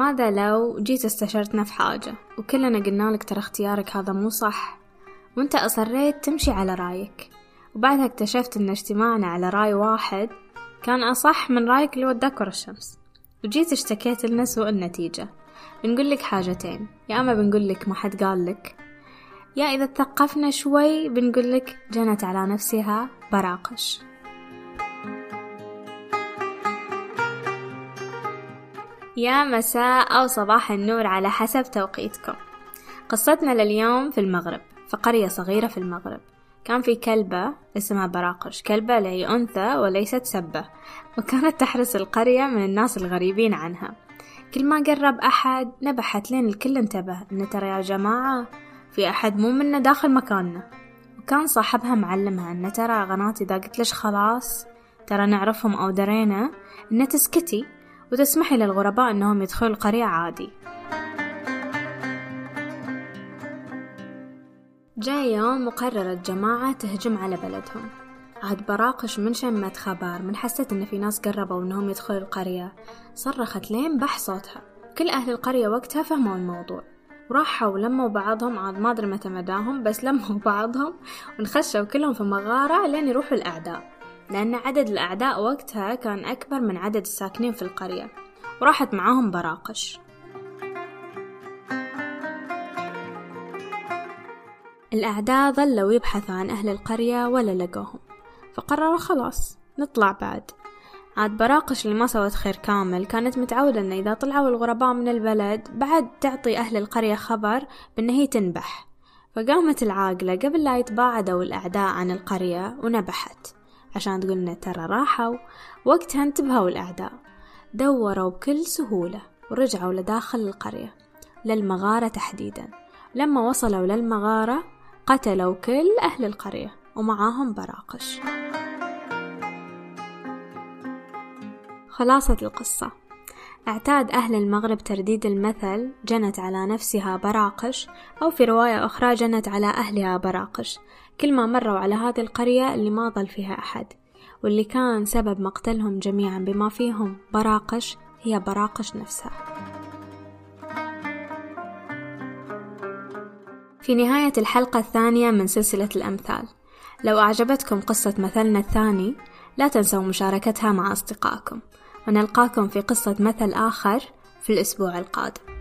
ماذا لو جيت استشرتنا في حاجة؟ وكلنا قلنا لك ترى اختيارك هذا مو صح. وانت أصريت تمشي على رأيك. وبعدها اكتشفت إن اجتماعنا على رأي واحد كان أصح من رأيك اللي وداك ورا الشمس. وجيت اشتكيت لنا سوء النتيجة بنقول لك حاجتين. يا أما بنقول لك ما حد قال لك. يا إذا تثقفنا شوي بنقول لك جنت على نفسها براقش. يا مساء أو صباح النور على حسب توقيتكم. قصتنا لليوم في المغرب في قرية صغيرة في المغرب. كان في كلبة اسمها براقش كلبة لهي أنثى وليست سبة وكانت تحرس القرية من الناس الغريبين عنها. كل ما قرب أحد نبحت لين الكل انتبه إن ترى يا جماعة في أحد مو منا داخل مكاننا. وكان صاحبها معلمها إن ترى غنات إذا قلت خلاص؟ ترى نعرفهم أو درينا إن تسكتي. وتسمحي للغرباء إنهم يدخلوا القرية عادي. جاء يوم وقررت جماعة تهجم على بلدهم. عاد براقش من شمت خبر من حست إن في ناس قربوا إنهم يدخلوا القرية. صرخت لين بح صوتها. كل أهل القرية وقتها فهموا الموضوع. وراحوا ولموا بعضهم عاد ما أدري متى مداهم بس لموا بعضهم ونخشوا كلهم في مغارة لين يروحوا الأعداء. لأن عدد الأعداء وقتها كان أكبر من عدد الساكنين في القرية وراحت معاهم براقش. الأعداء ظلوا يبحثوا عن أهل القرية ولا لقوهم فقرروا خلاص نطلع بعد. عاد براقش اللي ما سوت خير كامل كانت متعودة أن إذا طلعوا الغرباء من البلد بعد تعطي أهل القرية خبر بأن هي تنبح. فقامت العاقلة قبل لا يتباعدوا الأعداء عن القرية ونبحت. عشان تقولنا ترى راحوا. وقتها انتبهوا الأعداء. دوروا بكل سهولة ورجعوا لداخل القرية. للمغارة تحديدا. لما وصلوا للمغارة قتلوا كل أهل القرية ومعاهم براقش. خلاصة القصة. اعتاد أهل المغرب ترديد المثل جنت على نفسها براقش أو في رواية أخرى جنت على أهلها براقش. كل ما مروا على هذه القرية اللي ما ظل فيها أحد واللي كان سبب مقتلهم جميعا بما فيهم براقش هي براقش نفسها. في نهاية الحلقة الثانية من سلسلة الأمثال. لو أعجبتكم قصة مثلنا الثاني لا تنسوا مشاركتها مع أصدقائكم. ونلقاكم في قصة مثل آخر في الأسبوع القادم.